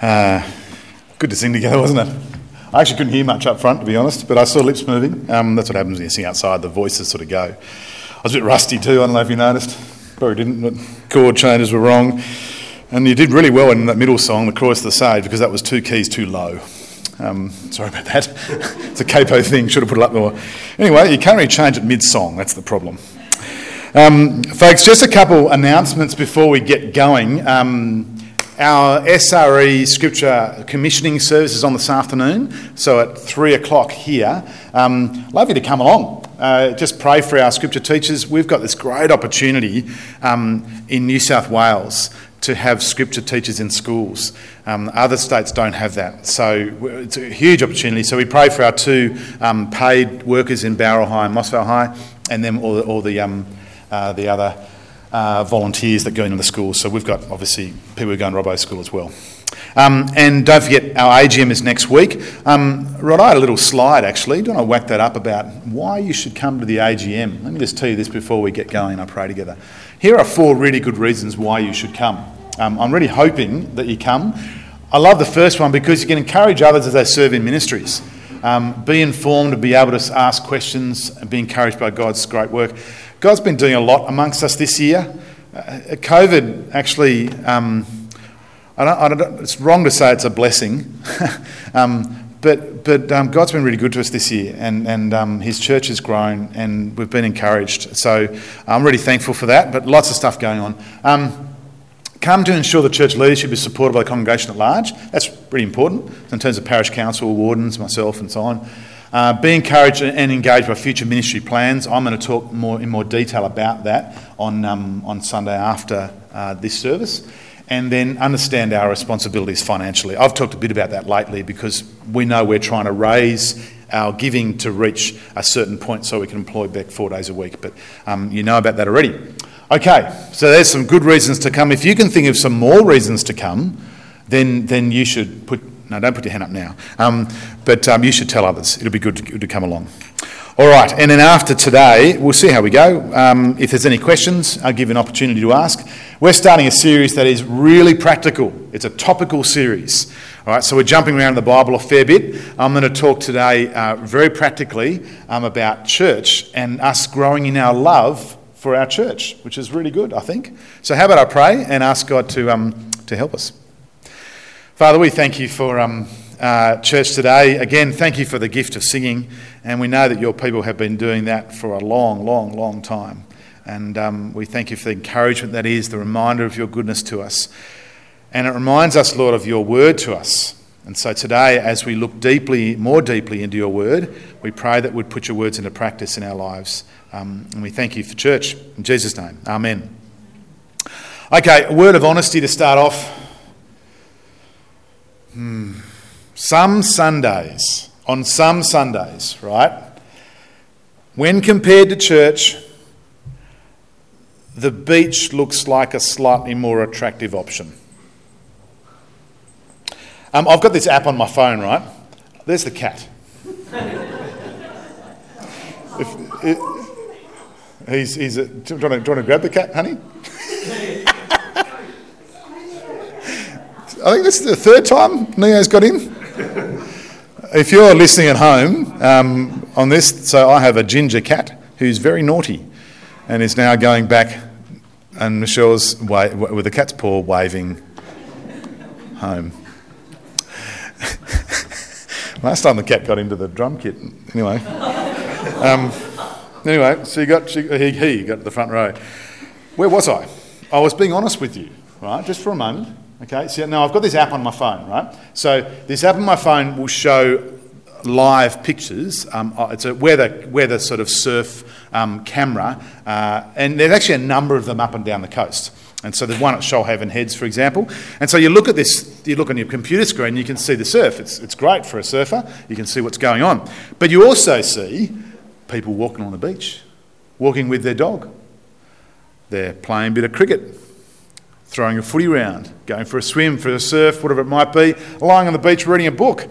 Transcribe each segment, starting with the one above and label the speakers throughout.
Speaker 1: Uh, good to sing together, wasn't it? I actually couldn't hear much up front, to be honest, but I saw lips moving. Um, that's what happens when you sing outside, the voices sort of go. I was a bit rusty too, I don't know if you noticed. Probably didn't, but chord changes were wrong. And you did really well in that middle song, The Chorus of the Sage, because that was two keys too low. Um, sorry about that. it's a capo thing, should have put it up more. Anyway, you can't really change it mid song, that's the problem. Um, folks, just a couple announcements before we get going. Um, our SRE Scripture Commissioning service is on this afternoon, so at three o'clock here. Um, love you to come along. Uh, just pray for our Scripture teachers. We've got this great opportunity um, in New South Wales to have Scripture teachers in schools. Um, other states don't have that, so it's a huge opportunity. So we pray for our two um, paid workers in Bowral High and Moss Vale High, and then all all the, um, uh, the other uh, volunteers that go into the schools. So we've got obviously people who go in Robbo School as well. Um, and don't forget, our AGM is next week. Um, Rod, I had a little slide actually. Do you want to whack that up about why you should come to the AGM? Let me just tell you this before we get going. I pray together. Here are four really good reasons why you should come. Um, I'm really hoping that you come. I love the first one because you can encourage others as they serve in ministries. Um, be informed and be able to ask questions and be encouraged by God's great work. God's been doing a lot amongst us this year. Uh, COVID actually, um, I don't, I don't, it's wrong to say it's a blessing, um, but, but um, God's been really good to us this year, and, and um, His church has grown, and we've been encouraged. So I'm really thankful for that, but lots of stuff going on. Um, come to ensure the church leadership is supported by the congregation at large. That's really important in terms of parish council, wardens, myself, and so on. Uh, be encouraged and engaged by future ministry plans. I'm going to talk more in more detail about that on, um, on Sunday after uh, this service. And then understand our responsibilities financially. I've talked a bit about that lately because we know we're trying to raise our giving to reach a certain point so we can employ Beck four days a week. But um, you know about that already. Okay, so there's some good reasons to come. If you can think of some more reasons to come, then, then you should put no, don't put your hand up now. Um, but um, you should tell others. It'll be good to, to, come along. All right, and then after today, we'll see how we go. Um, if there's any questions, I'll give you an opportunity to ask. We're starting a series that is really practical. It's a topical series. All right, so we're jumping around the Bible a fair bit. I'm going to talk today uh, very practically um, about church and us growing in our love for our church, which is really good, I think. So, how about I pray and ask God to, um, to help us? Father, we thank you for um, uh, church today. Again, thank you for the gift of singing. And we know that your people have been doing that for a long, long, long time. And um, we thank you for the encouragement that is, the reminder of your goodness to us. And it reminds us, Lord, of your word to us. And so today, as we look deeply, more deeply into your word, we pray that we'd put your words into practice in our lives. Um, and we thank you for church. In Jesus' name, amen. Okay, a word of honesty to start off. Hmm. Some Sundays, on some Sundays, right, when compared to church, the beach looks like a slightly more attractive option. Um, I've got this app on my phone, right? There's the cat. if, he's, he's a, do, you to, do you want to grab the cat, honey? I think this is the third time Neo's got in. if you're listening at home um, on this, so I have a ginger cat who's very naughty and is now going back, and Michelle's wa- with the cat's paw waving home. Last time the cat got into the drum kit, anyway. Um, anyway, so you got he, he got to the front row. Where was I? I was being honest with you, right? Just for a moment. Okay, so now I've got this app on my phone, right? So this app on my phone will show live pictures. Um, uh, it's a weather, weather sort of surf um, camera, uh, and there's actually a number of them up and down the coast. And so there's one at Shoalhaven Heads, for example. And so you look at this, you look on your computer screen, you can see the surf. It's, it's great for a surfer. You can see what's going on. But you also see people walking on the beach, walking with their dog. They're playing a bit of cricket throwing a footy round, going for a swim, for a surf, whatever it might be, lying on the beach reading a book,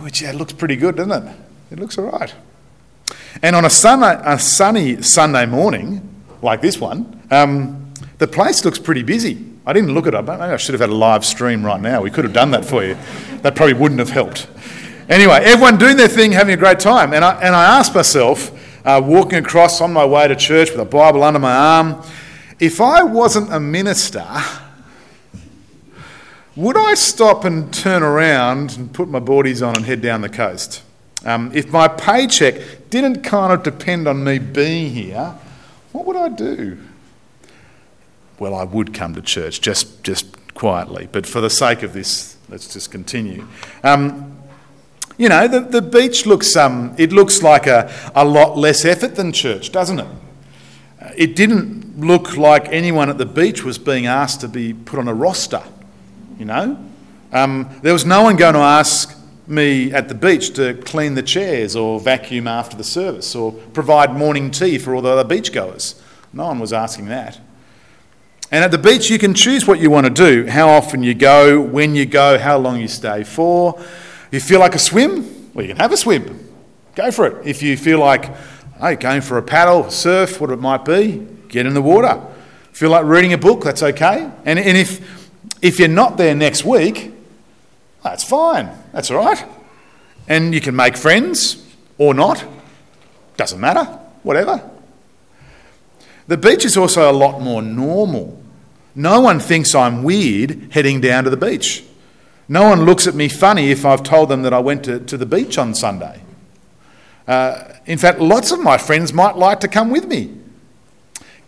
Speaker 1: which yeah, looks pretty good, doesn't it? It looks all right. And on a, sunny, a sunny Sunday morning, like this one, um, the place looks pretty busy. I didn't look at it. Maybe I should have had a live stream right now. We could have done that for you. That probably wouldn't have helped. Anyway, everyone doing their thing, having a great time. And I, and I asked myself, uh, walking across on my way to church with a Bible under my arm, if I wasn't a minister, would I stop and turn around and put my boardies on and head down the coast? Um, if my paycheck didn't kind of depend on me being here, what would I do? Well, I would come to church just, just quietly, but for the sake of this, let's just continue. Um, you know, the, the beach looks, um, it looks like a, a lot less effort than church, doesn't it? It didn't look like anyone at the beach was being asked to be put on a roster you know. Um, there was no one going to ask me at the beach to clean the chairs or vacuum after the service or provide morning tea for all the other beachgoers. No one was asking that. And at the beach, you can choose what you want to do how often you go, when you go, how long you stay for. You feel like a swim? Well, you can have a swim. Go for it. If you feel like, hey, going for a paddle, surf, what it might be, get in the water. Feel like reading a book, that's okay. And, and if if you're not there next week, that's fine. That's all right. And you can make friends or not. Doesn't matter. Whatever. The beach is also a lot more normal. No one thinks I'm weird heading down to the beach. No one looks at me funny if I've told them that I went to, to the beach on Sunday. Uh, in fact, lots of my friends might like to come with me.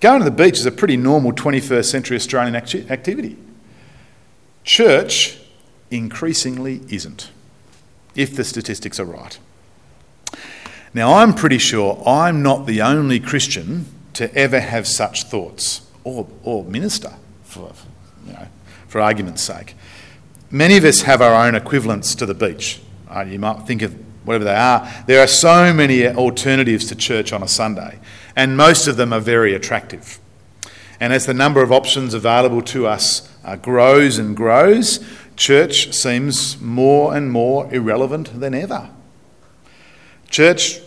Speaker 1: Going to the beach is a pretty normal 21st century Australian activity. Church increasingly isn't, if the statistics are right. Now, I'm pretty sure I'm not the only Christian to ever have such thoughts, or, or minister, for, you know, for argument's sake. Many of us have our own equivalents to the beach. Uh, you might think of whatever they are. There are so many alternatives to church on a Sunday, and most of them are very attractive. And as the number of options available to us uh, grows and grows, church seems more and more irrelevant than ever. Church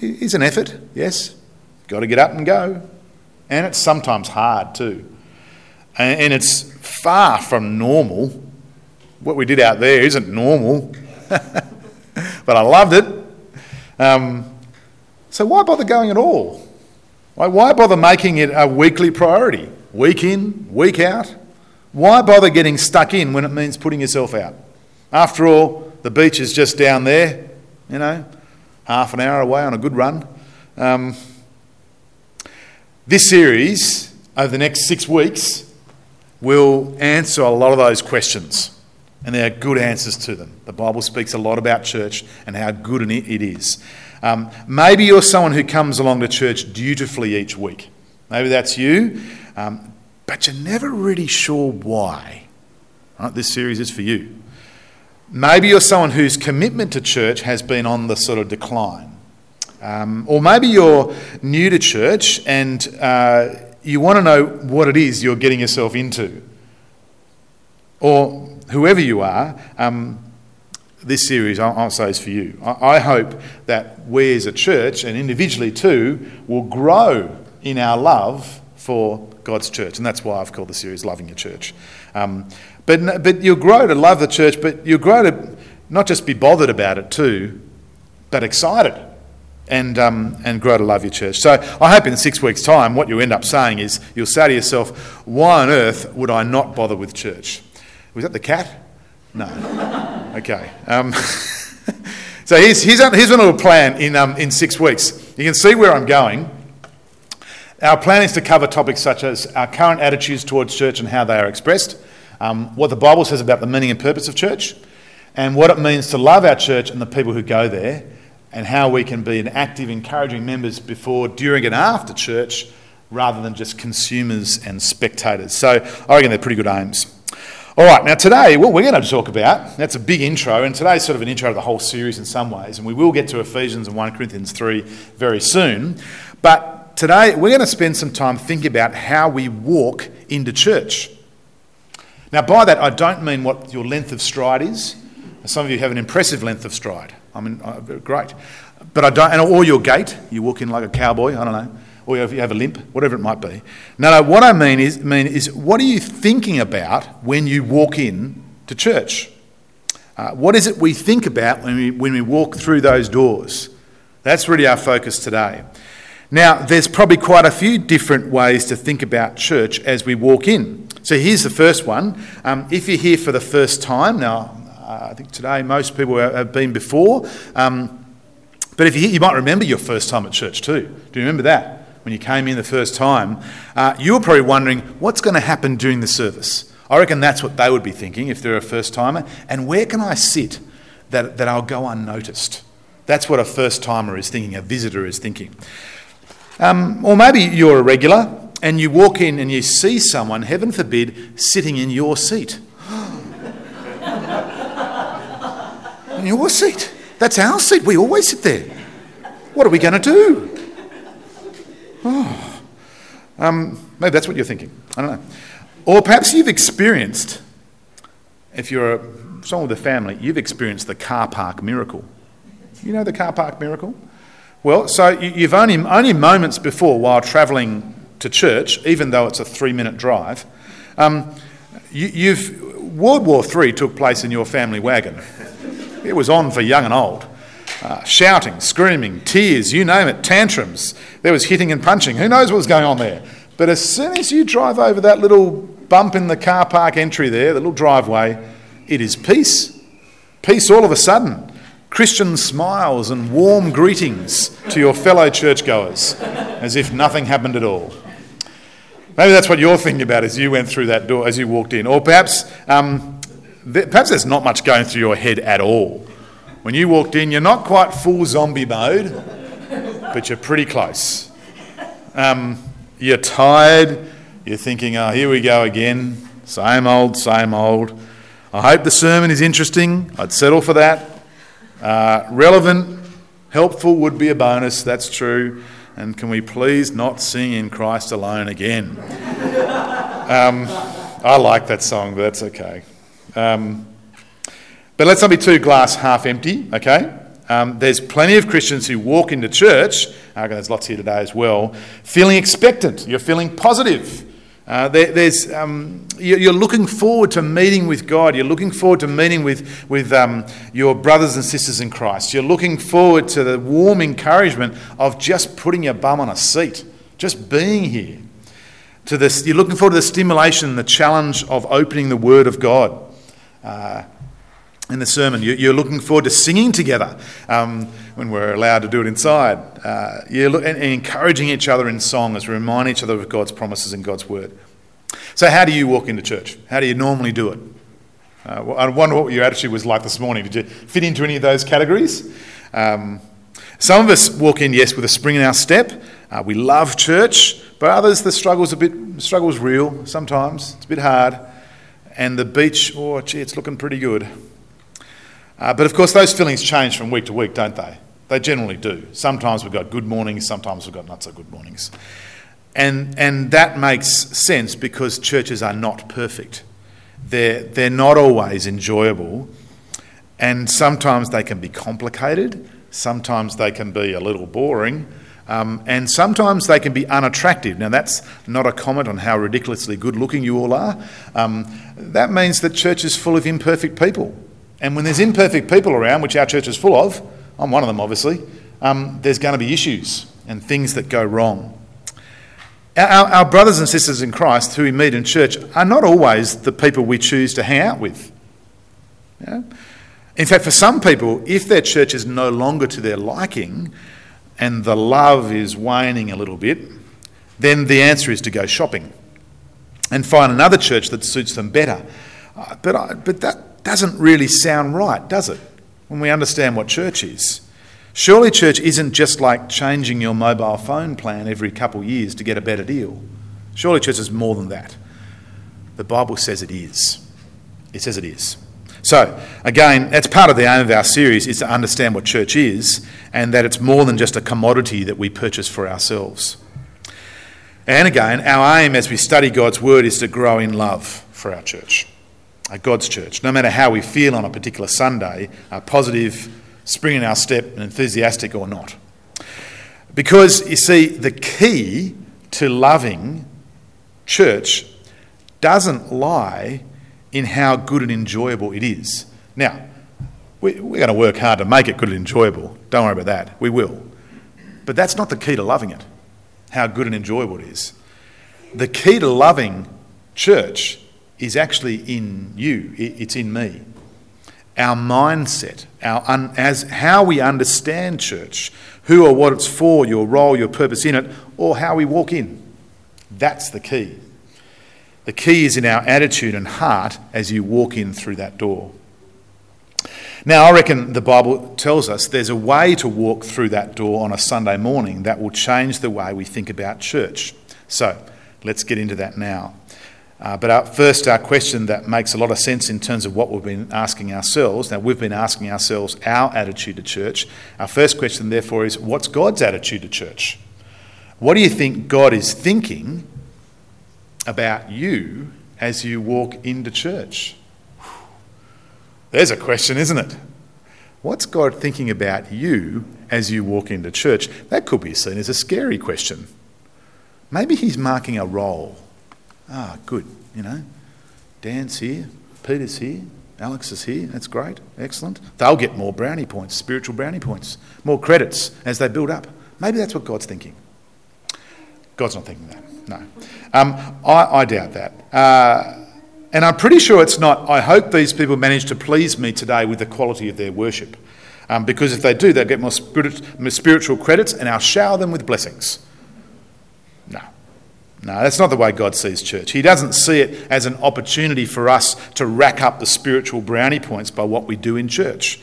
Speaker 1: is an effort, yes. Got to get up and go. And it's sometimes hard too. And it's far from normal. What we did out there isn't normal. but I loved it. Um, so why bother going at all? Why, why bother making it a weekly priority? Week in, week out? Why bother getting stuck in when it means putting yourself out? After all, the beach is just down there, you know, half an hour away on a good run. Um, this series, over the next six weeks, will answer a lot of those questions. And there are good answers to them. The Bible speaks a lot about church and how good it is. Um, maybe you're someone who comes along to church dutifully each week. Maybe that's you. Um, but you're never really sure why. Right? This series is for you. Maybe you're someone whose commitment to church has been on the sort of decline. Um, or maybe you're new to church and uh, you want to know what it is you're getting yourself into. Or whoever you are, um, this series, I'll, I'll, say, is for you. I, I hope that we as a church and individually too will grow in our love for God's church. And that's why I've called the series Loving Your Church. Um, but, but you'll grow to love the church, but you'll grow to not just be bothered about it too, but excited and, um, and grow to love your church. So I hope in six weeks' time, what you end up saying is you'll say to yourself, why on earth would I not bother with church? Was that the cat? No. Okay. Um, so here's, here's, here's one little plan in, um, in six weeks. You can see where I'm going. Our plan is to cover topics such as our current attitudes towards church and how they are expressed, um, what the Bible says about the meaning and purpose of church, and what it means to love our church and the people who go there, and how we can be an active, encouraging members before, during, and after church rather than just consumers and spectators. So I reckon they're pretty good aims. All right, now today, what we're going to talk about, that's a big intro, and today's sort of an intro to the whole series in some ways, and we will get to Ephesians and 1 Corinthians 3 very soon. But today we're going to spend some time thinking about how we walk into church. Now, by that, I don't mean what your length of stride is. Some of you have an impressive length of stride. I mean, uh, great. But I don't, and or your gait, you walk in like a cowboy, I don't know. Or if you have a limp, whatever it might be. No, no, what I mean is, mean is what are you thinking about when you walk in to church? Uh, what is it we think about when we, when we walk through those doors? That's really our focus today. Now, there's probably quite a few different ways to think about church as we walk in. So here's the first one. Um, if you're here for the first time, now uh, I think today most people have been before, um, but if you're you might remember your first time at church too. Do you remember that? When you came in the first time, uh, you were probably wondering what's going to happen during the service. I reckon that's what they would be thinking if they're a first timer. And where can I sit that, that I'll go unnoticed? That's what a first timer is thinking, a visitor is thinking. Um, or maybe you're a regular and you walk in and you see someone, heaven forbid, sitting in your seat. in your seat. That's our seat. We always sit there. What are we going to do? Oh. Um, maybe that's what you're thinking. I don't know. Or perhaps you've experienced, if you're a, someone with a family, you've experienced the car park miracle. You know the car park miracle? Well, so you've only, only moments before, while travelling to church, even though it's a three minute drive, um, you, have World War III took place in your family wagon. It was on for young and old. Uh, shouting, screaming, tears, you name it, tantrums. There was hitting and punching. Who knows what was going on there? But as soon as you drive over that little bump in the car park entry there, the little driveway, it is peace. Peace all of a sudden. Christian smiles and warm greetings to your fellow churchgoers as if nothing happened at all. Maybe that's what you're thinking about as you went through that door, as you walked in. Or perhaps, um, th- perhaps there's not much going through your head at all. When you walked in, you're not quite full zombie mode, but you're pretty close. Um, you're tired. You're thinking, oh, here we go again. Same old, same old. I hope the sermon is interesting. I'd settle for that. Uh, relevant, helpful would be a bonus, that's true. And can we please not sing in Christ alone again? um, I like that song, but that's okay. Um, but let's not be too glass half empty, okay? Um, there's plenty of Christians who walk into church, uh, there's lots here today as well, feeling expectant. You're feeling positive. Uh, there, there's, um, you're looking forward to meeting with God. You're looking forward to meeting with, with um, your brothers and sisters in Christ. You're looking forward to the warm encouragement of just putting your bum on a seat, just being here. To this, you're looking forward to the stimulation, the challenge of opening the Word of God. Uh, in the sermon. You're looking forward to singing together um, when we're allowed to do it inside. Uh, you're lo- and, encouraging each other in song as we remind each other of God's promises and God's word. So, how do you walk into church? How do you normally do it? Uh, well, I wonder what your attitude was like this morning. Did you fit into any of those categories? Um, some of us walk in, yes, with a spring in our step. Uh, we love church, but others, the struggle's a bit struggle's real. Sometimes it's a bit hard, and the beach, oh, gee, it's looking pretty good. Uh, but of course, those feelings change from week to week, don't they? They generally do. Sometimes we've got good mornings, sometimes we've got not so good mornings. And, and that makes sense because churches are not perfect. They're, they're not always enjoyable, and sometimes they can be complicated, sometimes they can be a little boring, um, and sometimes they can be unattractive. Now, that's not a comment on how ridiculously good looking you all are. Um, that means that church is full of imperfect people. And when there's imperfect people around, which our church is full of, I'm one of them obviously, um, there's going to be issues and things that go wrong. Our, our, brothers and sisters in Christ who we meet in church are not always the people we choose to hang out with. In fact, for some people, if their church is no longer to their liking and the love is waning a little bit, then the answer is to go shopping and find another church that suits them better. Uh, but, I, but that, doesn't really sound right, does it? When we understand what church is. Surely church isn't just like changing your mobile phone plan every couple years to get a better deal. Surely church is more than that. The Bible says it is. It says it is. So, again, that's part of the aim of our series is to understand what church is and that it's more than just a commodity that we purchase for ourselves. And again, our aim as we study God's word is to grow in love for our church. God's church, no matter how we feel on a particular Sunday, positive, spring in our step, and enthusiastic or not. Because you see, the key to loving church doesn't lie in how good and enjoyable it is. Now, we, are going to work hard to make it good and enjoyable. Don't worry about that. We will. But that's not the key to loving it, how good and enjoyable it is. The key to loving church is actually in you, it's in me. Our mindset, our un, as how we understand church, who or what it's for, your role, your purpose in it, or how we walk in. That's the key. The key is in our attitude and heart as you walk in through that door. Now, I reckon the Bible tells us there's a way to walk through that door on a Sunday morning that will change the way we think about church. So, let's get into that now. Uh, but our, first, our question that makes a lot of sense in terms of what we've been asking ourselves. Now, we've been asking ourselves our attitude to church. Our first question, therefore, is what's God's attitude to church? What do you think God is thinking about you as you walk into church? There's a question, isn't it? What's God thinking about you as you walk into church? That could be seen as a scary question. Maybe He's marking a roll Ah, good, you know. Dan's here, Peter's here, Alex is here. That's great, excellent. They'll get more brownie points, spiritual brownie points, more credits as they build up. Maybe that's what God's thinking. God's not thinking that, no. Um, I, I, doubt that. Uh, and I'm pretty sure it's not. I hope these people manage to please me today with the quality of their worship. Um, because if they do, they'll get more, spirit, more spiritual credits and I'll shower them with blessings. No, that's not the way God sees church. He doesn't see it as an opportunity for us to rack up the spiritual brownie points by what we do in church.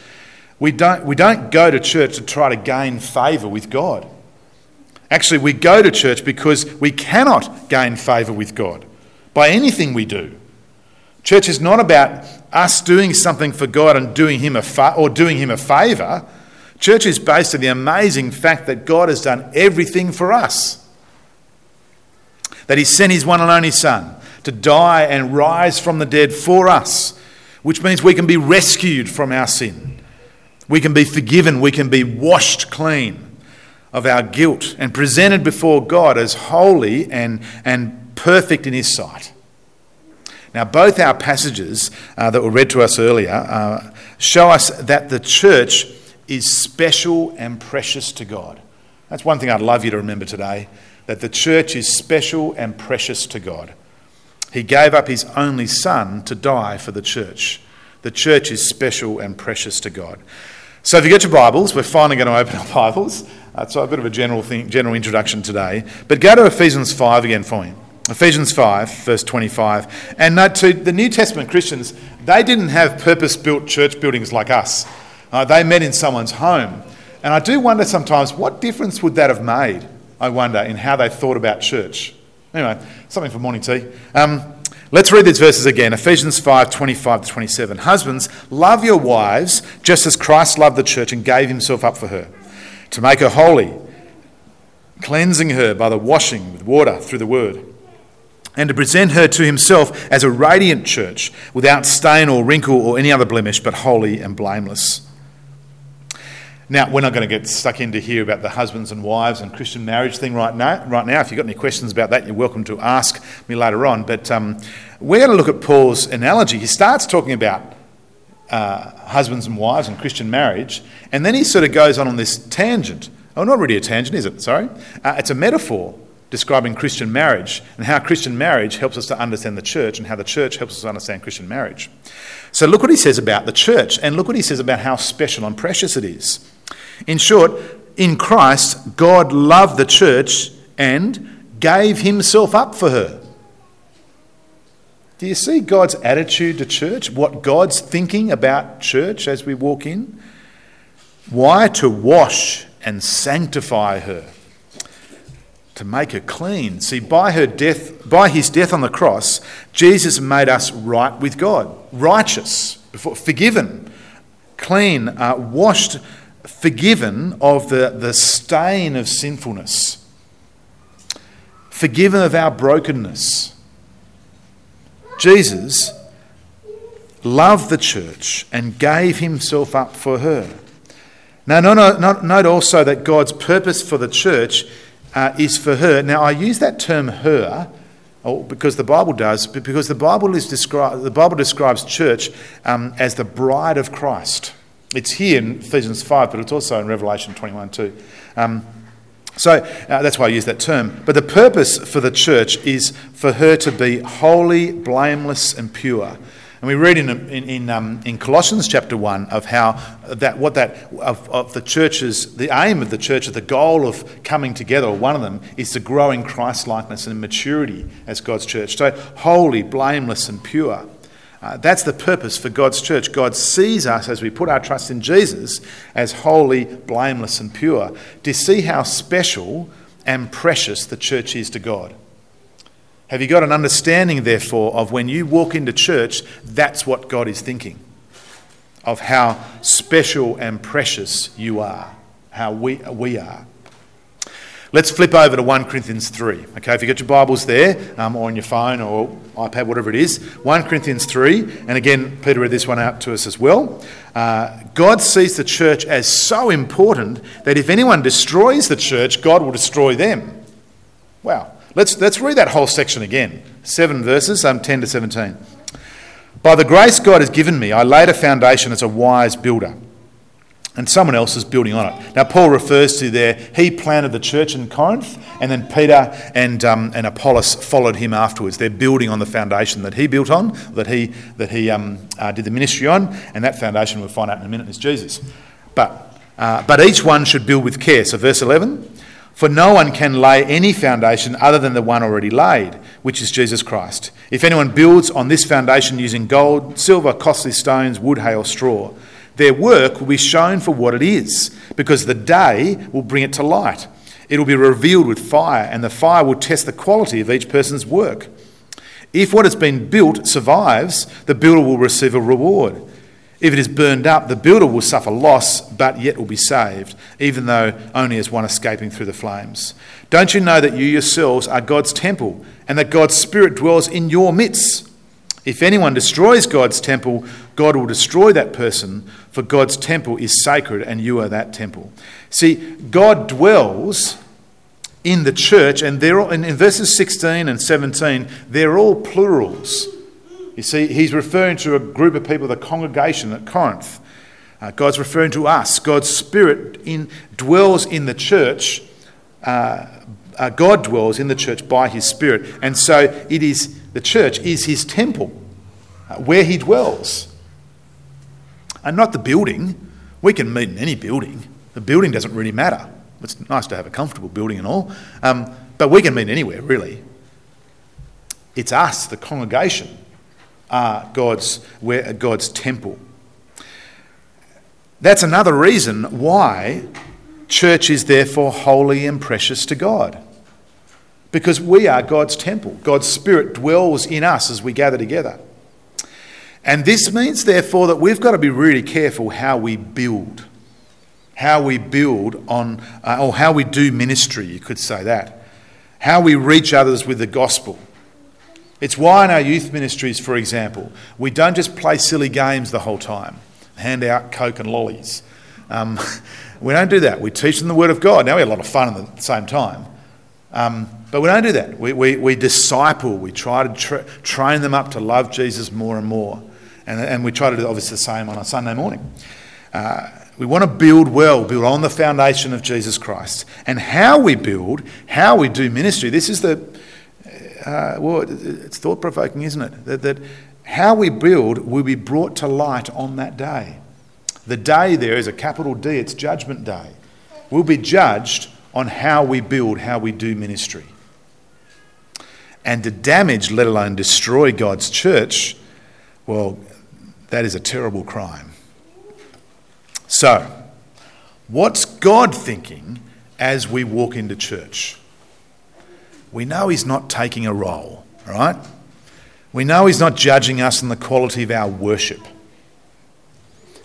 Speaker 1: We don't, we don't go to church to try to gain favour with God. Actually, we go to church because we cannot gain favour with God by anything we do. Church is not about us doing something for God and doing him a fa- or doing him a favour. Church is based on the amazing fact that God has done everything for us that he sent his one and only Son to die and rise from the dead for us, which means we can be rescued from our sin. We can be forgiven. We can be washed clean of our guilt and presented before God as holy and, and perfect in his sight. Now, both our passages uh, that were read to us earlier uh, show us that the church is special and precious to God. That's one thing I'd love you to remember today that the church is special and precious to God. He gave up his only son to die for the church. The church is special and precious to God. So, if you get your Bibles, we're finally going to open our Bibles. Uh, so, a bit of a general thing, general introduction today. But go to Ephesians 5 again for me. Ephesians 5, verse 25. And note to the New Testament Christians, they didn't have purpose built church buildings like us. Uh, they met in someone's home. And I do wonder sometimes what difference would that have made? I wonder, in how they thought about church. Anyway, something for morning tea. Um, let's read these verses again Ephesians 5 25 to 27. Husbands, love your wives just as Christ loved the church and gave himself up for her, to make her holy, cleansing her by the washing with water through the word, and to present her to himself as a radiant church, without stain or wrinkle or any other blemish, but holy and blameless. Now, we're not going to get stuck into here about the husbands and wives and Christian marriage thing right now. Right now, if you've got any questions about that, you're welcome to ask me later on. But um, we're going to look at Paul's analogy. He starts talking about uh, husbands and wives and Christian marriage, and then he sort of goes on on this tangent. Oh, not really a tangent, is it? Sorry. Uh, it's a metaphor describing Christian marriage and how Christian marriage helps us to understand the church and how the church helps us to understand Christian marriage. So, look what he says about the church, and look what he says about how special and precious it is. In short, in Christ, God loved the church and gave himself up for her. Do you see God's attitude to church? What God's thinking about church as we walk in? Why? To wash and sanctify her, to make her clean. See, by her death, by his death on the cross, Jesus made us right with God, righteous, forgiven, clean, uh, washed forgiven of the, the stain of sinfulness, forgiven of our brokenness. Jesus loved the church and gave himself up for her. Now, note also that God's purpose for the church uh, is for her. Now, I use that term her oh, because the Bible does, but because the Bible, is descri- the Bible describes church um, as the bride of Christ. It's here in Ephesians 5, but it's also in Revelation 21 too. Um, so uh, that's why I use that term. But the purpose for the church is for her to be holy, blameless, and pure. And we read in, in, in, um, in, Colossians chapter 1 of how that, what that, of, of the church's, the aim of the church, the goal of coming together, one of them, is to grow in Christ likeness and maturity as God's church. So holy, blameless, and pure. Uh, that's the purpose for God's church. God sees us as we put our trust in Jesus as holy, blameless, and pure to see how special and precious the church is to God. Have you got an understanding, therefore, of when you walk into church, that's what God is thinking? Of how special and precious you are, how we, we are. Let's flip over to 1 Corinthians 3. Okay, if you've got your Bibles there, um, or on your phone or iPad, whatever it is, 1 Corinthians 3, and again, Peter read this one out to us as well. Uh, God sees the church as so important that if anyone destroys the church, God will destroy them. Wow. Let's, let's read that whole section again. Seven verses, um, 10 to 17. By the grace God has given me, I laid a foundation as a wise builder, and someone else is building on it. Now, Paul refers to there, he planted the church in Corinth, and then Peter and, um, and Apollos followed him afterwards. They're building on the foundation that he built on, that he, that he um, uh, did the ministry on, and that foundation we'll find out in a minute is Jesus. But, uh, but each one should build with care. So, verse 11. For no one can lay any foundation other than the one already laid, which is Jesus Christ. If anyone builds on this foundation using gold, silver, costly stones, wood, hay, or straw, their work will be shown for what it is, because the day will bring it to light. It will be revealed with fire, and the fire will test the quality of each person's work. If what has been built survives, the builder will receive a reward. If it is burned up, the builder will suffer loss, but yet will be saved, even though only as one escaping through the flames. Don't you know that you yourselves are God's temple, and that God's Spirit dwells in your midst? If anyone destroys God's temple, God will destroy that person, for God's temple is sacred, and you are that temple. See, God dwells in the church, and they're all, in verses 16 and 17, they're all plurals. You see, he's referring to a group of people, the congregation at Corinth. Uh, God's referring to us. God's Spirit in, dwells in the church. Uh, uh, God dwells in the church by His Spirit, and so it is the church is His temple, uh, where He dwells, and not the building. We can meet in any building. The building doesn't really matter. It's nice to have a comfortable building and all, um, but we can meet anywhere really. It's us, the congregation, are God's, where, God's temple. That's another reason why church is therefore holy and precious to God. Because we are God's temple. God's Spirit dwells in us as we gather together. And this means, therefore, that we've got to be really careful how we build. How we build on, uh, or how we do ministry, you could say that. How we reach others with the gospel. It's why in our youth ministries, for example, we don't just play silly games the whole time, hand out Coke and lollies. Um, we don't do that. We teach them the Word of God. Now we have a lot of fun at the same time. Um, but we don't do that. We, we, we disciple, we try to tra- train them up to love Jesus more and more. And, and we try to do obviously the same on a Sunday morning. Uh, we want to build well, build on the foundation of Jesus Christ. And how we build, how we do ministry, this is the, uh, well, it's thought provoking, isn't it? That, that how we build will be brought to light on that day. The day there is a capital D, it's Judgment Day. We'll be judged on how we build, how we do ministry. And to damage, let alone destroy God's church, well, that is a terrible crime. So, what's God thinking as we walk into church? We know He's not taking a roll, right? We know He's not judging us on the quality of our worship.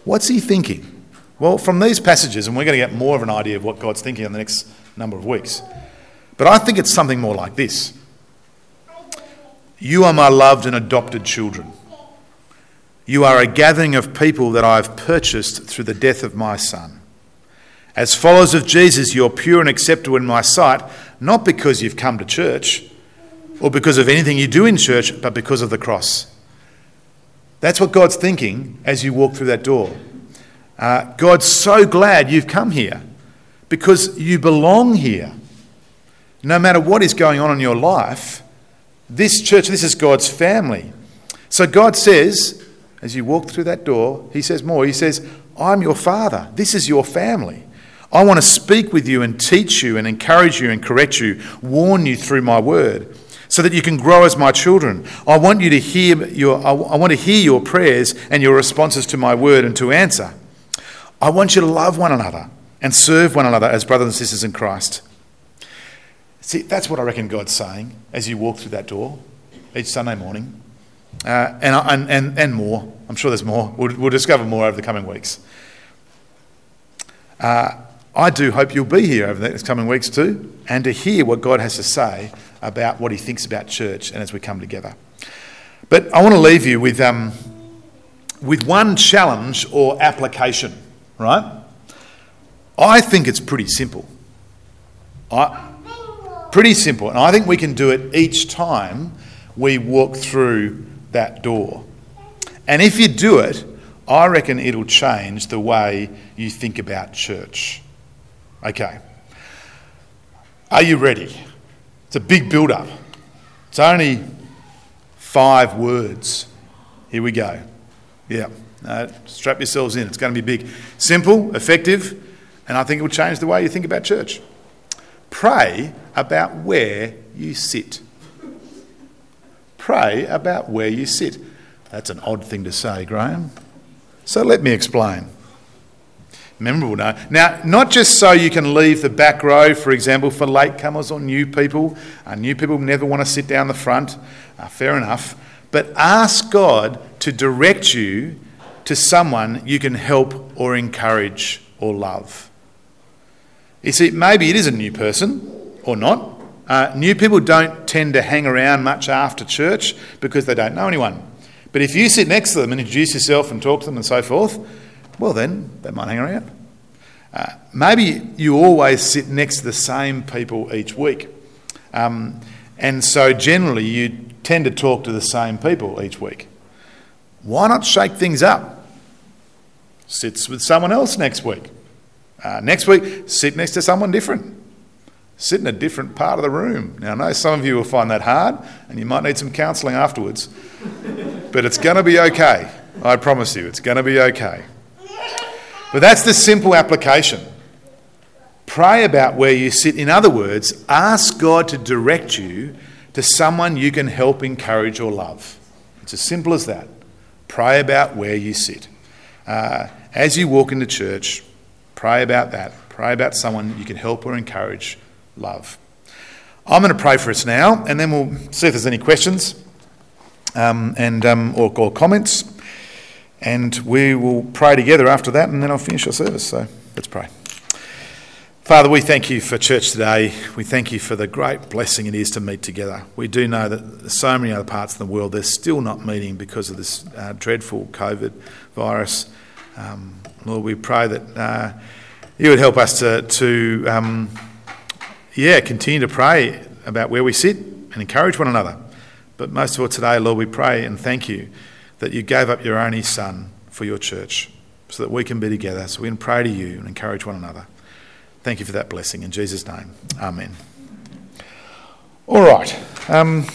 Speaker 1: What's He thinking? Well, from these passages, and we're going to get more of an idea of what God's thinking in the next number of weeks, but I think it's something more like this You are my loved and adopted children. You are a gathering of people that I have purchased through the death of my son. As followers of Jesus, you're pure and acceptable in my sight, not because you've come to church or because of anything you do in church, but because of the cross. That's what God's thinking as you walk through that door. Uh, God's so glad you've come here because you belong here. No matter what is going on in your life, this church, this is God's family. So God says, as you walk through that door, He says more. He says, I'm your father. This is your family. I want to speak with you and teach you and encourage you and correct you, warn you through my word, so that you can grow as my children. I want you to hear your, I want to hear your prayers and your responses to my word and to answer. I want you to love one another and serve one another as brothers and sisters in Christ. See, that's what I reckon God's saying as you walk through that door each Sunday morning. Uh, and, and, and, more. I'm sure there's more. We'll, we'll discover more over the coming weeks. Uh, I do hope you'll be here over the next coming weeks too, and to hear what God has to say about what He thinks about church and as we come together. But I want to leave you with, um, with one challenge or application, right? I think it's pretty simple. I, pretty simple, and I think we can do it each time we walk through that door. And if you do it, I reckon it'll change the way you think about church. Okay. Are you ready? It's a big build up. It's only five words. Here we go. Yeah. Strap yourselves in. It's going to be big. Simple, effective, and I think it will change the way you think about church. Pray about where you sit. Pray about where you sit. That's an odd thing to say, Graham. So let me explain memorable now. Now, not just so you can leave the back row, for example, for latecomers or new people. Uh, new people never want to sit down the front. Uh, fair enough. But ask God to direct you to someone you can help or encourage or love. You see, maybe it is a new person or not. Uh, new people don't tend to hang around much after church because they don't know anyone. But if you sit next to them and introduce yourself and talk to them and so forth, well, then they might hang around. Uh, maybe you always sit next to the same people each week. Um, and so generally you tend to talk to the same people each week. Why not shake things up? Sits with someone else next week. Uh, next week, sit next to someone different. Sit in a different part of the room. Now, I know some of you will find that hard and you might need some counselling afterwards, but it's going to be okay. I promise you, it's going to be okay. But that's the simple application. Pray about where you sit. In other words, ask God to direct you to someone you can help, encourage, or love. It's as simple as that. Pray about where you sit. Uh, as you walk into church, pray about that. Pray about someone you can help or encourage, love. I'm going to pray for us now, and then we'll see if there's any questions um, and um, or, or comments. And we will pray together after that, and then I'll finish our service. So let's pray. Father, we thank you for church today. We thank you for the great blessing it is to meet together. We do know that so many other parts of the world they're still not meeting because of this uh, dreadful COVID virus. Um, Lord, we pray that uh, you would help us to, to um, yeah, continue to pray about where we sit and encourage one another. But most of all today, Lord, we pray and thank you that you gave up your only Son for your church so that we can be together, so we can pray to you and encourage one another. Thank you for that blessing. In Jesus' name, amen. All right. Um,